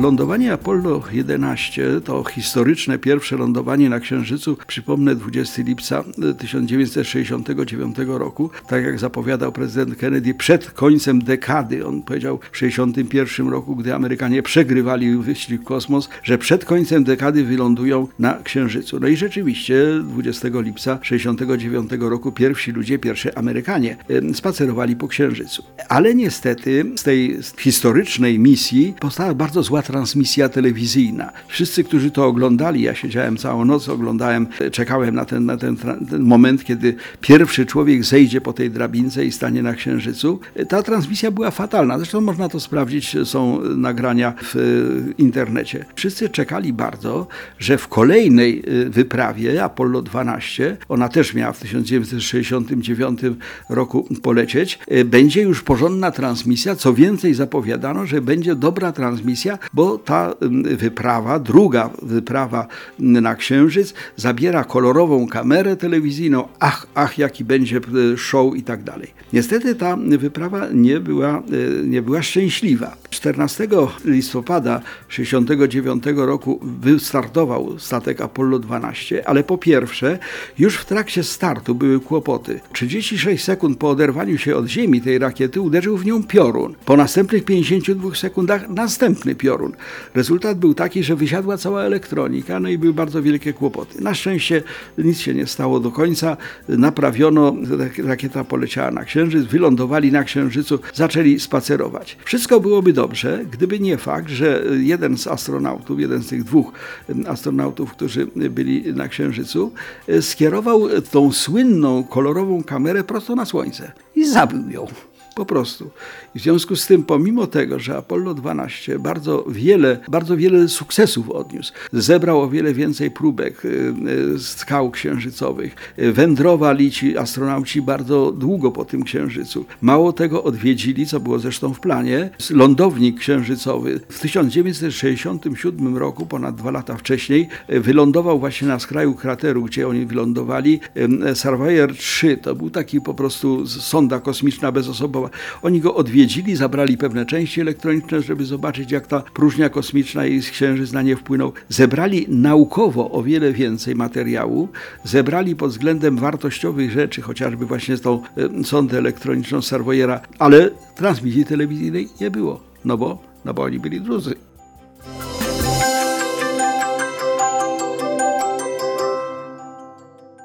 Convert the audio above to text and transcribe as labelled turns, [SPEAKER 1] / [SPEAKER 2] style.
[SPEAKER 1] Lądowanie Apollo 11 to historyczne pierwsze lądowanie na Księżycu, przypomnę 20 lipca 1969 roku, tak jak zapowiadał prezydent Kennedy przed końcem dekady. On powiedział w 1961 roku, gdy Amerykanie przegrywali wyścig w kosmos, że przed końcem dekady wylądują na Księżycu. No i rzeczywiście 20 lipca 1969 roku pierwsi ludzie, pierwsi Amerykanie spacerowali po Księżycu. Ale niestety z tej historycznej misji powstała bardzo zła transmisja telewizyjna. Wszyscy, którzy to oglądali, ja siedziałem całą noc, oglądałem, czekałem na ten, na ten, ten moment, kiedy pierwszy człowiek zejdzie po tej drabince i stanie na Księżycu. Ta transmisja była fatalna. Zresztą można to sprawdzić, są nagrania w internecie. Wszyscy czekali bardzo, że w kolejnej y, wyprawie Apollo 12, ona też miała w 1969 roku polecieć, y, będzie już porządna transmisja. Co więcej, zapowiadano, że będzie dobra transmisja, bo ta wyprawa, druga wyprawa na Księżyc zabiera kolorową kamerę telewizyjną, ach, ach, jaki będzie e, show i tak dalej. Niestety ta wyprawa nie była, e, nie była szczęśliwa. 14 listopada 1969 roku wystartował statek Apollo 12, ale po pierwsze, już w trakcie startu były kłopoty. 36 sekund po oderwaniu się od Ziemi tej rakiety uderzył w nią piorun. Po następnych 52 sekundach następny piorun. Rezultat był taki, że wysiadła cała elektronika, no i były bardzo wielkie kłopoty. Na szczęście nic się nie stało do końca. Naprawiono, rakieta poleciała na Księżyc, wylądowali na Księżycu, zaczęli spacerować. Wszystko byłoby dobrze, gdyby nie fakt, że jeden z astronautów, jeden z tych dwóch astronautów, którzy byli na Księżycu, skierował tą słynną kolorową kamerę prosto na Słońce i zabił ją. Po prostu. I w związku z tym, pomimo tego, że Apollo 12 bardzo wiele, bardzo wiele sukcesów odniósł, zebrał o wiele więcej próbek y, y, skał księżycowych, y, wędrowali ci astronauci bardzo długo po tym księżycu. Mało tego odwiedzili, co było zresztą w planie, lądownik księżycowy. W 1967 roku, ponad dwa lata wcześniej, wylądował właśnie na skraju krateru, gdzie oni wylądowali, Surveyor 3. To był taki po prostu sonda kosmiczna bezosobowa, oni go odwiedzili, zabrali pewne części elektroniczne, żeby zobaczyć, jak ta próżnia kosmiczna i księżyc na nie wpłynął. Zebrali naukowo o wiele więcej materiału, zebrali pod względem wartościowych rzeczy, chociażby właśnie tą sondę elektroniczną Serwojera, ale transmisji telewizyjnej nie było, no bo, no bo oni byli drudzy.